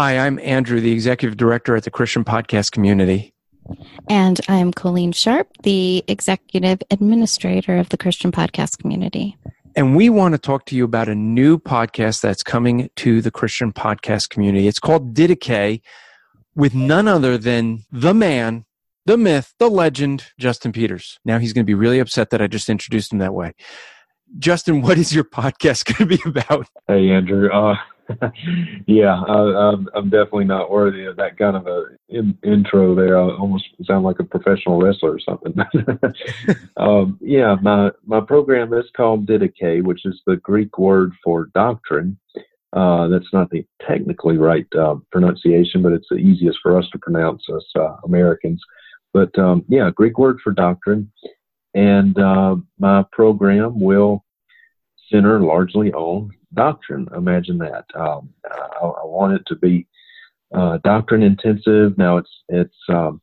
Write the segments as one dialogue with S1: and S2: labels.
S1: Hi, I'm Andrew, the Executive Director at the Christian Podcast Community.
S2: And I'm Colleen Sharp, the Executive Administrator of the Christian Podcast Community.
S1: And we want to talk to you about a new podcast that's coming to the Christian Podcast Community. It's called Didache with none other than the man, the myth, the legend, Justin Peters. Now he's going to be really upset that I just introduced him that way. Justin, what is your podcast going to be about?
S3: Hey, Andrew. Uh, yeah, I, am I'm definitely not worthy of that kind of a in, intro there. I almost sound like a professional wrestler or something. um, yeah, my my program is called Didache, which is the Greek word for doctrine. Uh, that's not the technically right uh, pronunciation, but it's the easiest for us to pronounce as uh, Americans. But um, yeah, Greek word for doctrine. And uh, my program will center largely on doctrine. Imagine that. Um, I, I, want it to be uh, doctrine intensive. Now it's it's um,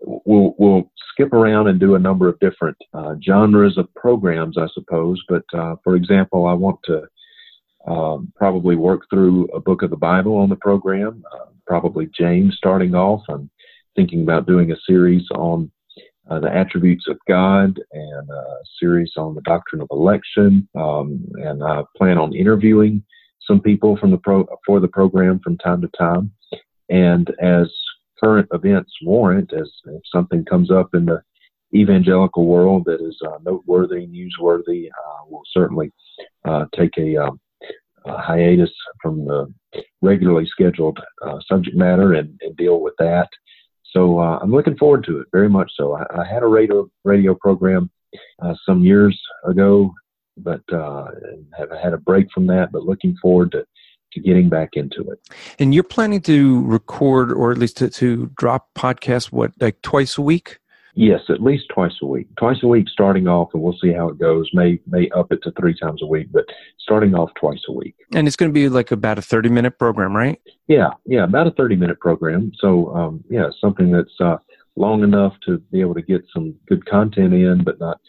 S3: we'll we'll skip around and do a number of different uh, genres of programs, I suppose. But uh, for example, I want to um, probably work through a book of the Bible on the program. Uh, probably James starting off. I'm thinking about doing a series on uh, the attributes of God and a series on the doctrine of election. Um, and I plan on interviewing some people from the pro for the program from time to time. And as current events warrant, as if something comes up in the evangelical world that is uh, noteworthy, newsworthy, uh, we'll certainly uh, take a, um, a, hiatus from the regularly scheduled uh, subject matter and, and deal with that. So uh, I'm looking forward to it very much. So I, I had a radio radio program uh, some years ago, but uh, have had a break from that. But looking forward to to getting back into it.
S1: And you're planning to record, or at least to, to drop podcasts, what like twice a week?
S3: Yes, at least twice a week. Twice a week starting off, and we'll see how it goes. May may up it to three times a week, but starting off twice a week.
S1: And it's going to be like about a thirty minute program, right?
S3: Yeah, yeah, about a thirty minute program. So um, yeah, something that's uh, long enough to be able to get some good content in, but not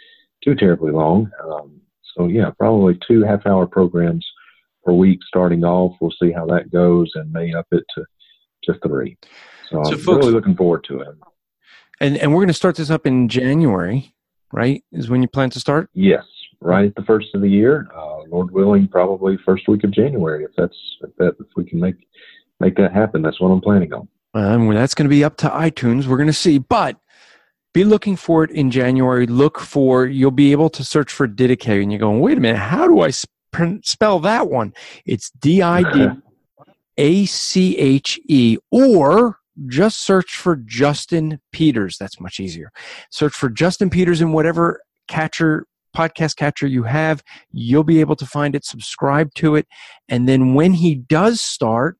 S3: too terribly long. Um, so yeah, probably two half hour programs per week starting off. We'll see how that goes, and may up it to to three. So, so I'm folks, really looking forward to it.
S1: And and we're going to start this up in January, right? Is when you plan to start?
S3: Yes, right at the first of the year. Uh, Lord willing, probably first week of January. If that's if that if we can make make that happen, that's what I'm planning on.
S1: Um, that's going to be up to iTunes. We're going to see, but be looking for it in January. Look for you'll be able to search for Didache, and you're going, wait a minute, how do I sp- spell that one? It's D I D A C H E or just search for Justin Peters. That's much easier. Search for Justin Peters in whatever catcher podcast catcher you have. You'll be able to find it, subscribe to it, and then when he does start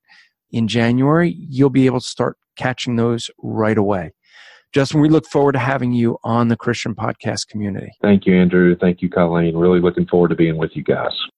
S1: in January, you'll be able to start catching those right away. Justin, we look forward to having you on the Christian podcast community.
S3: Thank you, Andrew. Thank you, Colleen. Really looking forward to being with you guys.